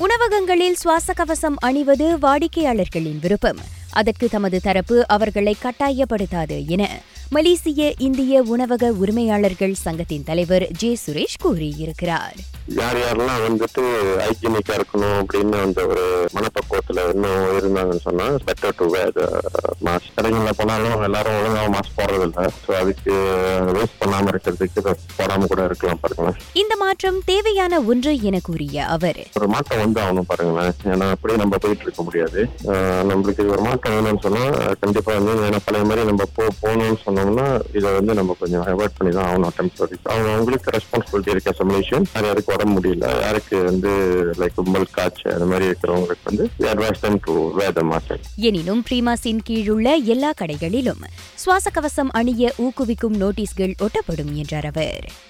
உணவகங்களில் சுவாச கவசம் அணிவது வாடிக்கையாளர்களின் விருப்பம். அதற்கு தமது தரப்பு அவர்களை கட்டாயப்படுத்தாது என மலேசிய இந்திய உணவக உரிமையாளர்கள் சங்கத்தின் தலைவர் ஜே சுரேஷ் கூறியிருக்கிறார். யார் யாரெல்லாம் வந்துட்டு ஹைஜீனிக்கா இருக்கணும் அப்படின்னு அந்த ஒரு மனப்பக்குவத்துல இன்னும் இருந்தாங்கன்னு சொன்னா பெட்டர் டு வேர் மாஸ்க் கடைகள்ல போனாலும் எல்லாரும் ஒழுங்கா மாஸ்க் போடுறது இல்ல ஸோ அதுக்கு வேஸ்ட் பண்ணாம இருக்கிறதுக்கு போடாம கூட இருக்கலாம் பாருங்களேன். இந்த மாற்றம் தேவையான ஒன்று என கூறிய அவர். ஒரு மாற்றம் வந்து ஆகணும் பாருங்களேன். ஏன்னா அப்படியே நம்ம போயிட்டு இருக்க முடியாது. நம்மளுக்கு ஒரு மாற்றம் வேணும்னு சொன்னா கண்டிப்பா வந்து ஏன்னா பழைய மாதிரி நம்ம போ போகணும்னு பண்ணோம்னா இதை வந்து நம்ம கொஞ்சம் அவாய்ட் பண்ணி தான் ஆகணும் டெம்பரரி அவங்க அவங்களுக்கு ரெஸ்பான்சிபிலிட்டி இருக்கு சமினேஷன் அது யாருக்கு உடம்பு முடியல. யாருக்கு வந்து லைக் கும்பல் காய்ச்சி அந்த மாதிரி இருக்கிறவங்களுக்கு வந்து அட்வைஸ் தம் டு வேத மாஸ்டர் எனினும் பிரீமாஸின் கீழுள்ள எல்லா கடைகளிலும் சுவாச கவசம் அணிய ஊக்குவிக்கும் நோட்டீஸ்கள் ஒட்டப்படும் என்றார் அவர்.